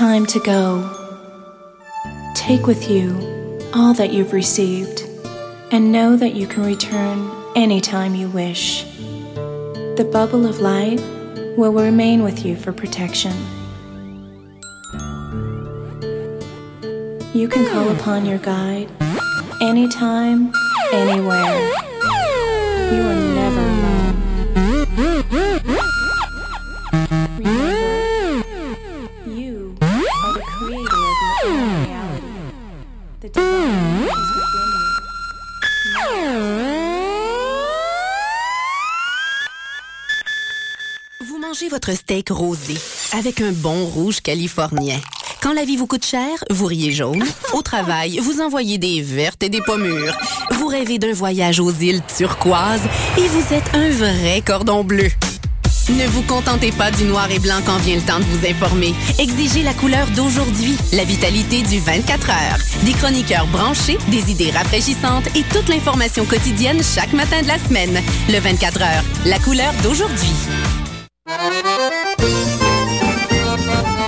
Time to go. Take with you all that you've received and know that you can return anytime you wish. The bubble of light will remain with you for protection. You can call upon your guide anytime, anywhere. You are never alone. Votre steak rosé avec un bon rouge californien. Quand la vie vous coûte cher, vous riez jaune. Au travail, vous envoyez des vertes et des pommures. Vous rêvez d'un voyage aux îles turquoises et vous êtes un vrai cordon bleu. Ne vous contentez pas du noir et blanc quand vient le temps de vous informer. Exigez la couleur d'aujourd'hui, la vitalité du 24 heures. Des chroniqueurs branchés, des idées rafraîchissantes et toute l'information quotidienne chaque matin de la semaine. Le 24 heures, la couleur d'aujourd'hui.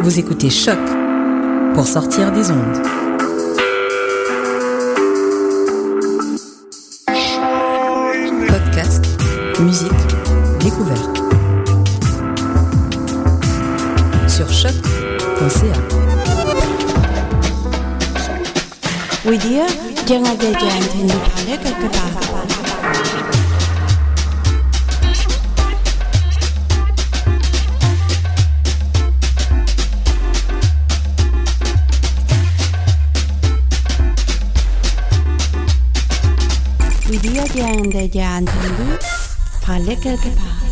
Vous écoutez Choc pour sortir des ondes. Podcast, musique, découverte. Sur choc.ca. Oui, dire, jangan ada jangan tindakannya ke jangan ada jangan tindakannya ke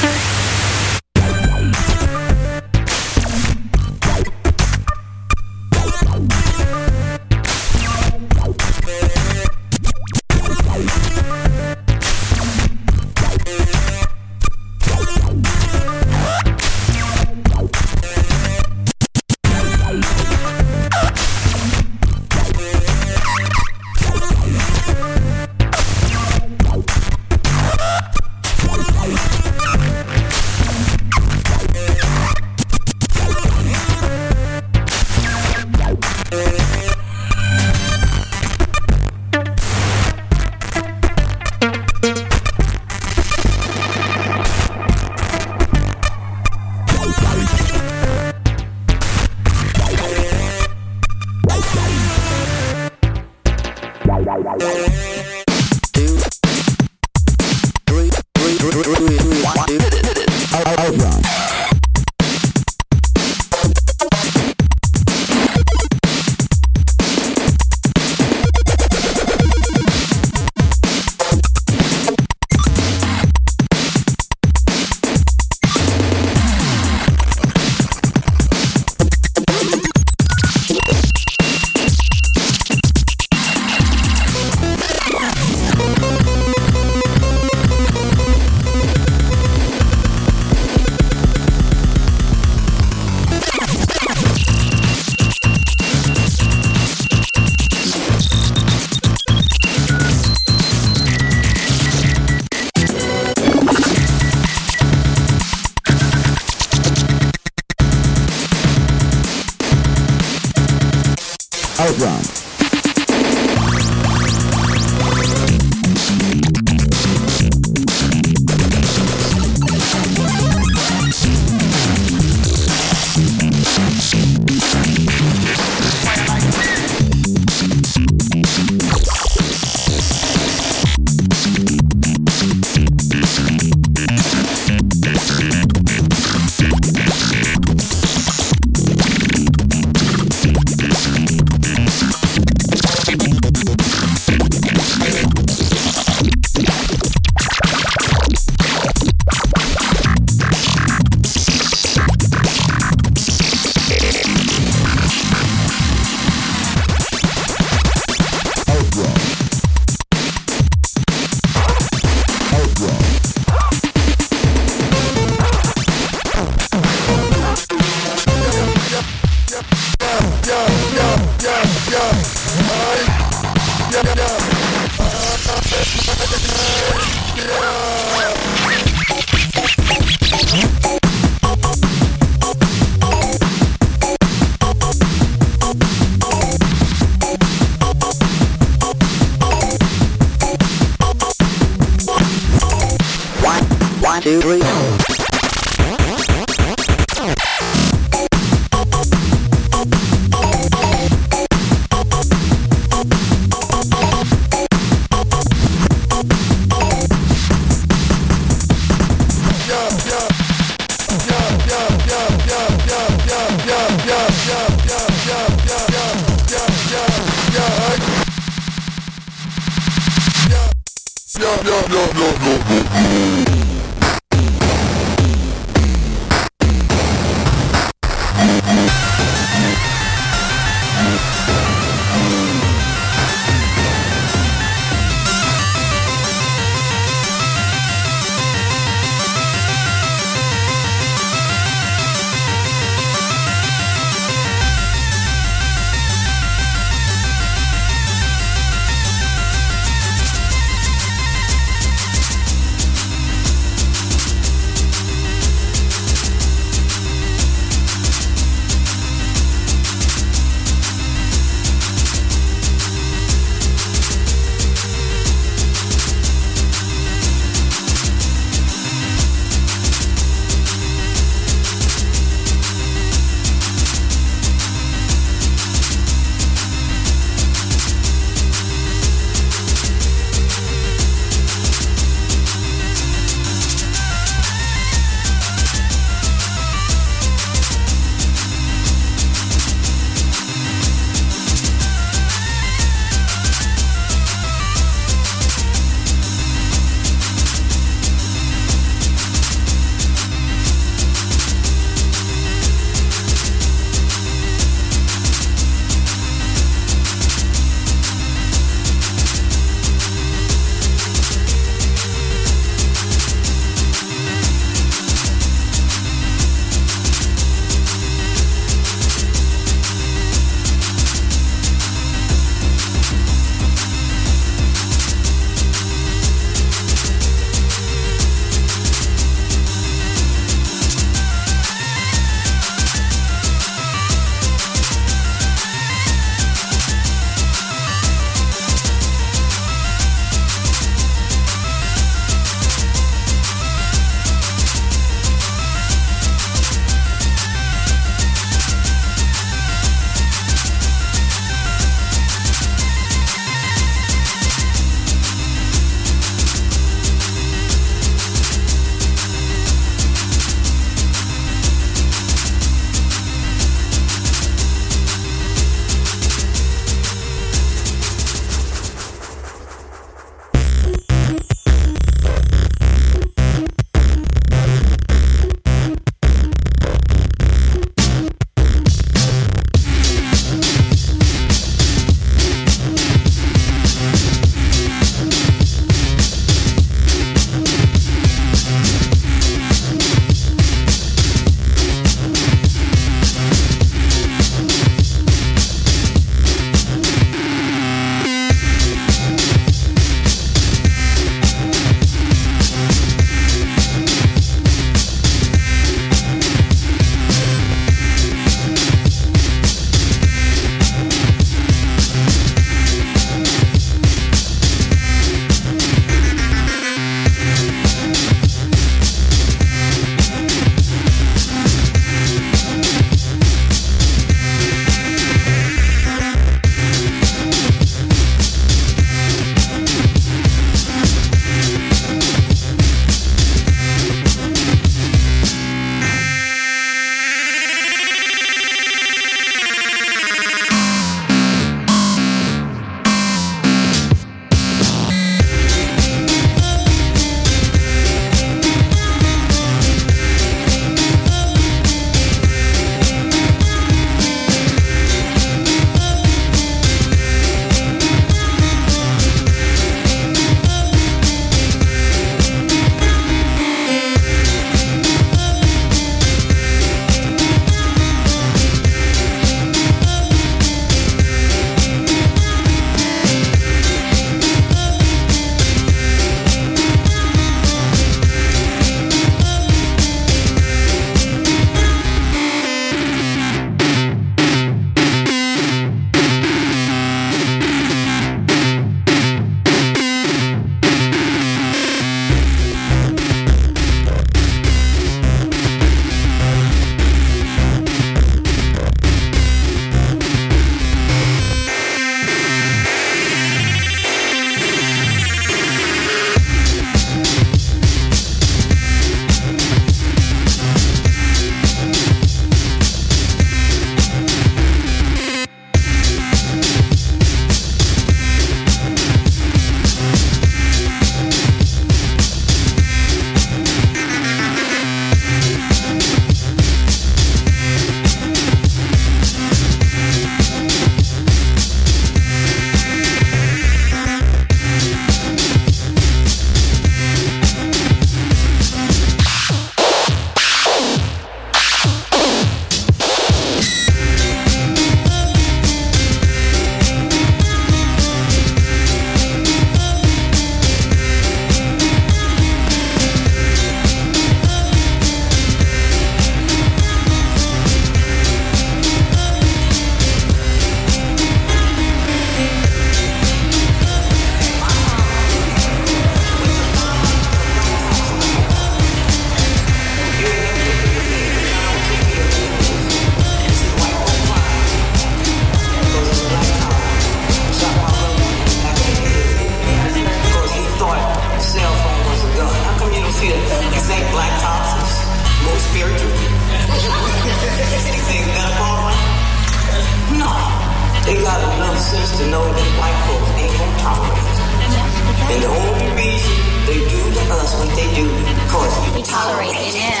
And the only reason they do to us what they do, because we tolerate it in.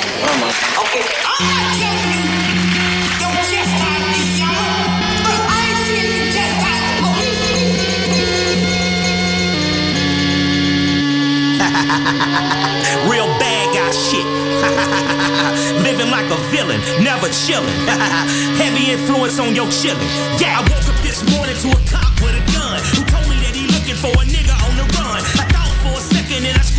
Okay, I'm not telling you. Don't chastise these young, but I ain't seeing you chastise the Real bad guy shit. Living like a villain, never chilling. Heavy influence on your chillin'. Yeah, I woke up this morning to a cop with a gun who told me that he looking for a nigga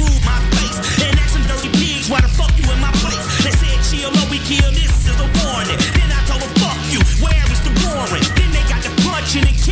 and my face and asked some dirty pigs why the fuck you in my place. They said chill, oh we kill, this is a warning. Then I told them fuck you, where is the warrant? Then they got the punching and and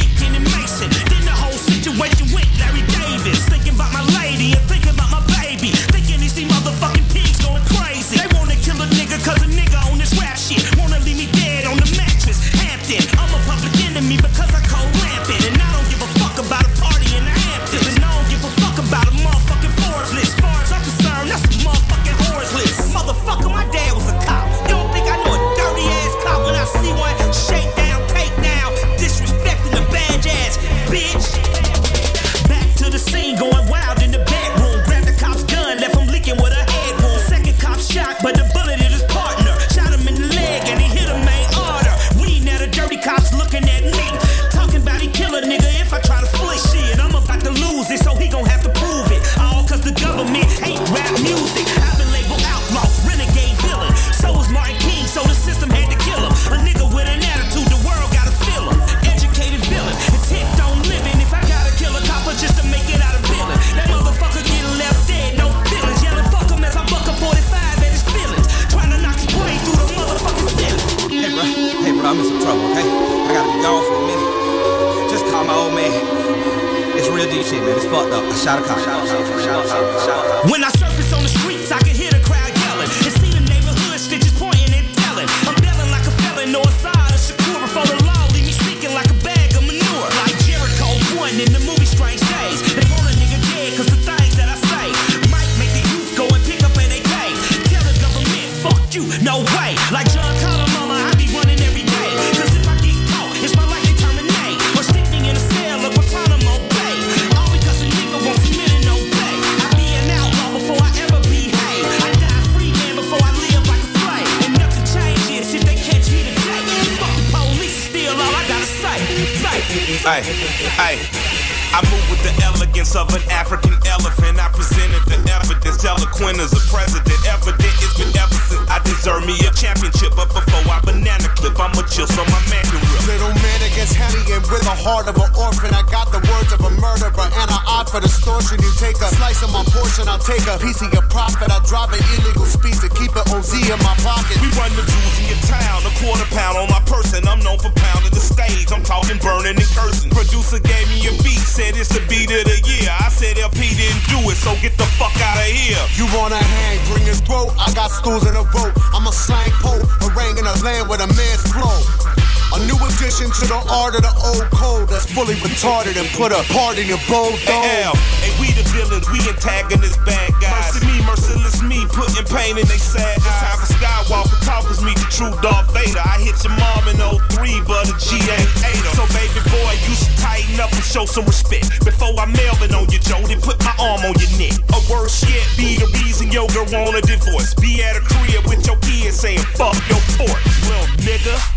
retarded and a part in your bold dome. Hey, L, and we the villains, we antagonists, bad guys. Mercy me, merciless me, putting pain in they sad. It's time for Skywalker talkers meet the true Darth Vader. I hit your mom in 03, but a G ain't ate her. So baby boy, you should tighten up and show some respect. Before I Melvin on your Joe, then put my arm on your neck. Or worse yet, be the reason your girl want a divorce. Be at a crib with your kids saying fuck your fort, little nigga.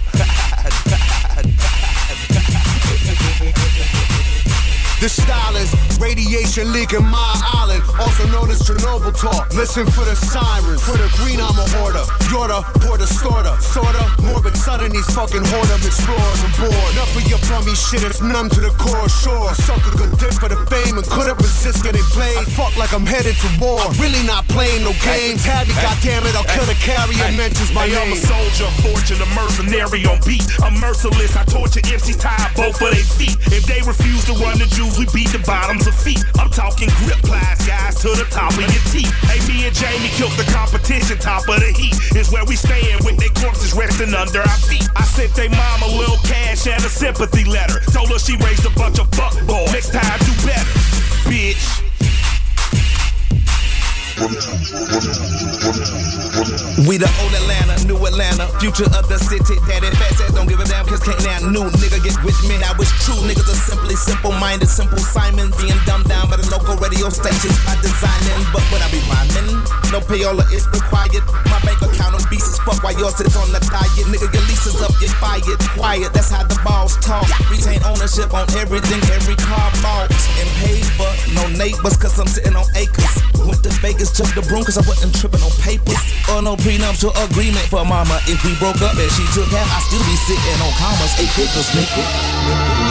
This style is radiation leaking my island, also known as Chernobyl talk. Listen for the sirens, for the green I'm a hoarder. You're the porter sorta, sorta. Morbid sudden these fucking horde of explorers aboard. Enough of your bummy shit, it's numb to the core. Sure, suck a good dick for the fame and couldn't resist getting played. I fuck like I'm headed to war, I'm really not playing no games. Tabby, goddamn it, I'll kill the carrier. Mentions my hey, I'm a name. soldier, fortune, a mercenary on beat. I'm merciless, I torture MCs, tie both of their feet. If they refuse to run the Jews, we beat the bottoms of feet. I'm talking grip plies, guys, to the top of your teeth. Hey, me and Jamie killed the competition, top of the heat. Is where we stand with their corpses resting under our feet. I sent they mom a little cash and a sympathy letter. Told her she raised a bunch of fuck boys. Next time, do better, bitch. We the old Atlanta, new Atlanta, future of the city. Daddy fat said don't give a damn cause can't now new nigga get with me. Now it's true, niggas are simply simple minded, simple Simon being dumbed down by the local radio stations by designing. But when I be rhyming, no payola is required. My bank account on beats is fuck while yours sits on the diet. Nigga, your lease is up, get fired. Quiet, that's how the balls talk. Retain ownership on everything, every car bought and paid for. No neighbors cause I'm sitting on acres. Went to Vegas, took the broom cause I wasn't tripping on papers. Or no prenuptial agreement for mama. If we broke up and she took half, I'd still be sitting on commas, eight figures, nigga.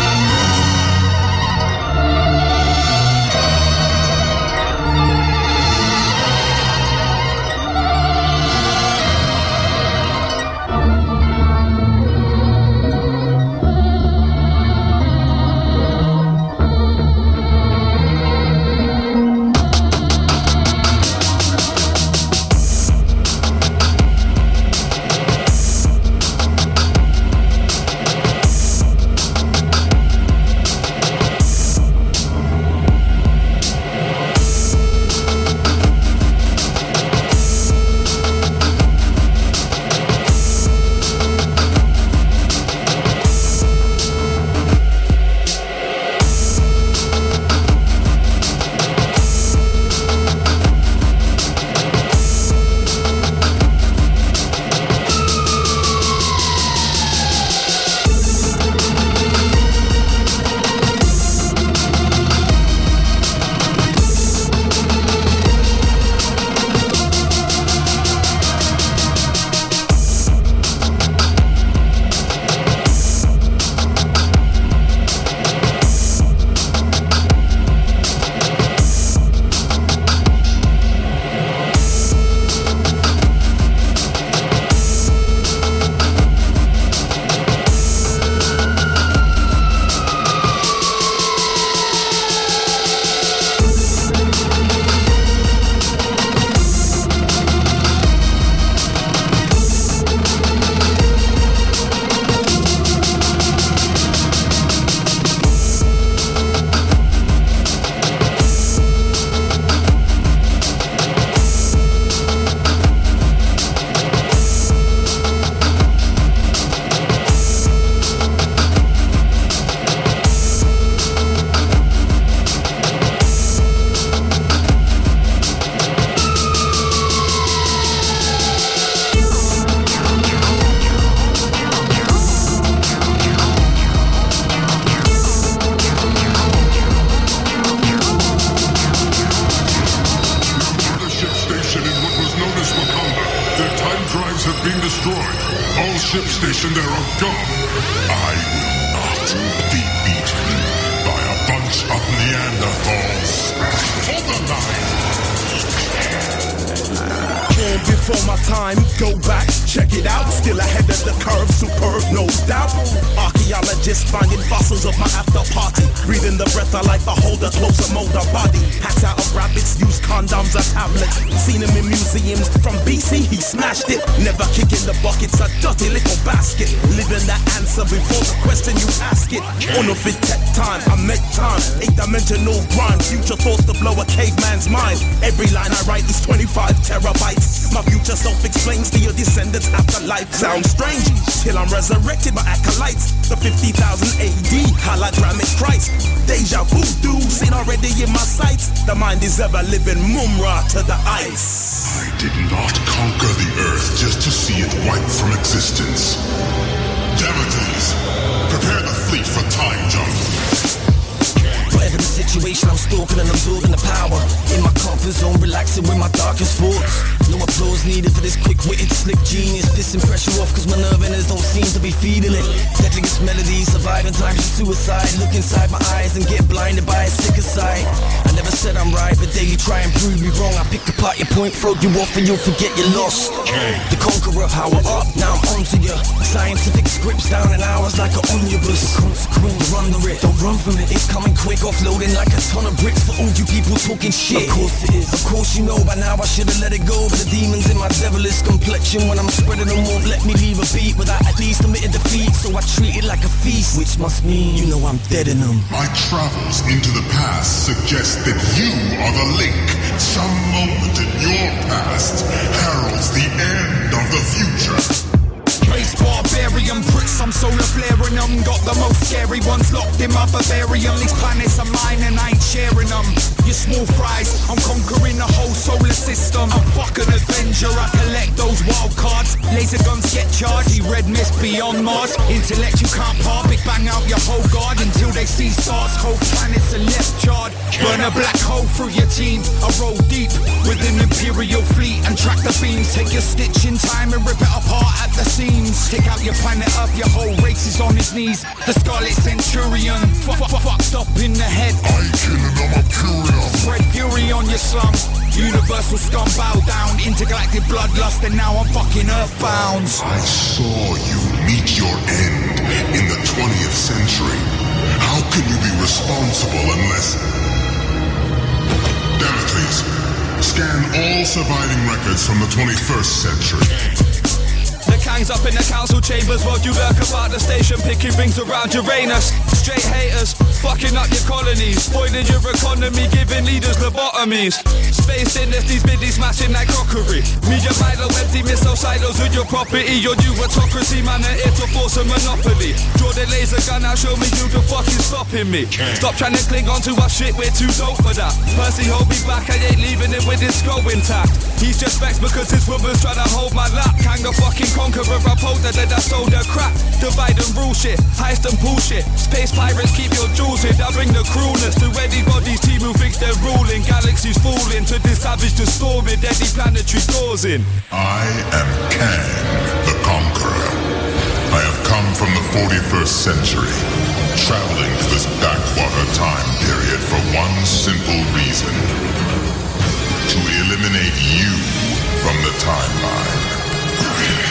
Seem to be feeding it. Deadliest melodies, surviving times of suicide. Look inside my eyes and get blinded by a sicker sight. I never said I'm right, but daily try and prove me wrong. I pick apart your point, throw you off and you'll forget you're lost. The conqueror, power up, now I'm onto ya. Scientific scripts down in hours like an omnibus. Consequence, run the it, don't run from it. It's coming quick, offloading like a ton of bricks for all you people talking shit. Of course it is. Of course you know by now I should've let it go, but the demons in my devilish complexion when I'm spreading them won't let me leave a beat without at least admitting defeat feet, so I treat it like a feast, which must mean you know I'm dead in them. My travels into the past suggest that you are the link. Some moment in your past heralds the end of the future. Baseball scary ones locked in my vivarium. These planets are mine and I ain't sharing them. You small fries, I'm conquering the whole solar system. I'm fucking Avenger, I collect those wild cards. Laser guns get charged, red mist beyond Mars. Intellect you can't par, big bang out your whole guard until they see stars. Whole planets are left charred. Burn a black hole through your team. I roll deep with an imperial fleet and track the beams. Take your stitch in time and rip it apart at the seams. Take out your planet Earth, your whole race is on his knees. The Scarlet Centurion, fu- fucked up in the head. I killing them up Curion. Spread fury on your slum. Universal scum bow down. Intergalactic bloodlust, and now I'm fucking earthbound. I saw you meet your end in the 20th century. How can you be responsible unless... Damocles, scan all surviving records from the 21st century. The Kang's up in the council chambers while you lurk about the station picking rings around Uranus. Straight haters, fucking up your colonies, spoiling your economy, giving leaders lobotomies. Space in this, these biddy smashing like crockery. Media Milo, empty missile silos with your property. Your new autocracy, man, are here to force a monopoly. Draw the laser gun out, show me you the fucking stopping me. Stop trying to cling on to our shit, we're too dope for that. Percy, hold me back, I ain't leaving it with his skull intact. He's just vexed because his woman's trying to hold my lap. Kang the fucking conqueror, uphold her, then I sold her crap. Divide and rule shit, heist and bullshit. Space pirates keep your jewels hid. I bring the cruelness to anybody's team who thinks they're ruling. Galaxies falling to this savage the storm in any planetary doors in. I am Kang, the Conqueror. I have come from the 41st century, traveling to this backwater time period for one simple reason. To eliminate you from the timeline.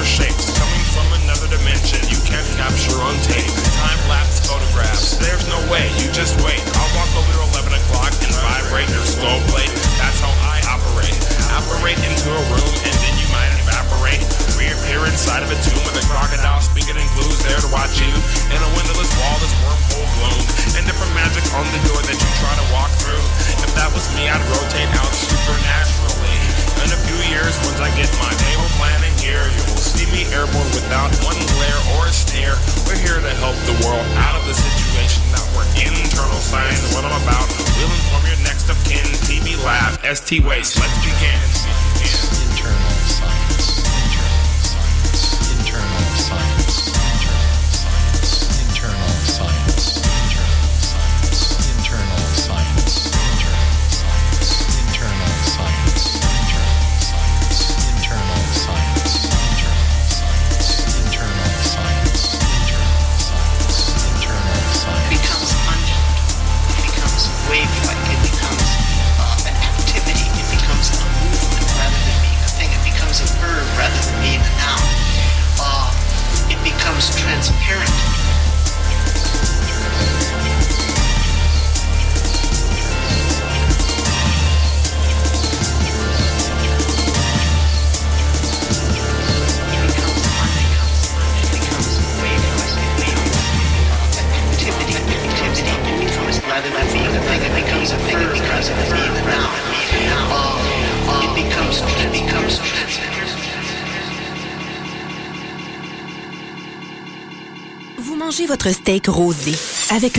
were shapes coming from another dimension you can't capture on tape. Time lapse photographs. There's no way, you just wait. I'll walk over to 11 o'clock and vibrate your skull plate. That's how I operate. Operate into a room and then you might evaporate. Reappear inside of a tomb with a crocodile speaking in glues there to watch you. In a windowless wall that's wormhole gloom. And different magic on the door that you try to walk through. If that was me, I'd rotate out supernatural. In a few years, once I get my annual planning here, you will see me airborne without one glare or a stare. We're here to help the world out of the situation that we're in. Internal science, what I'm about. We'll inform your next of kin. TV Lab, ST Waste. Let's begin. was transparent. Votre steak rosé avec un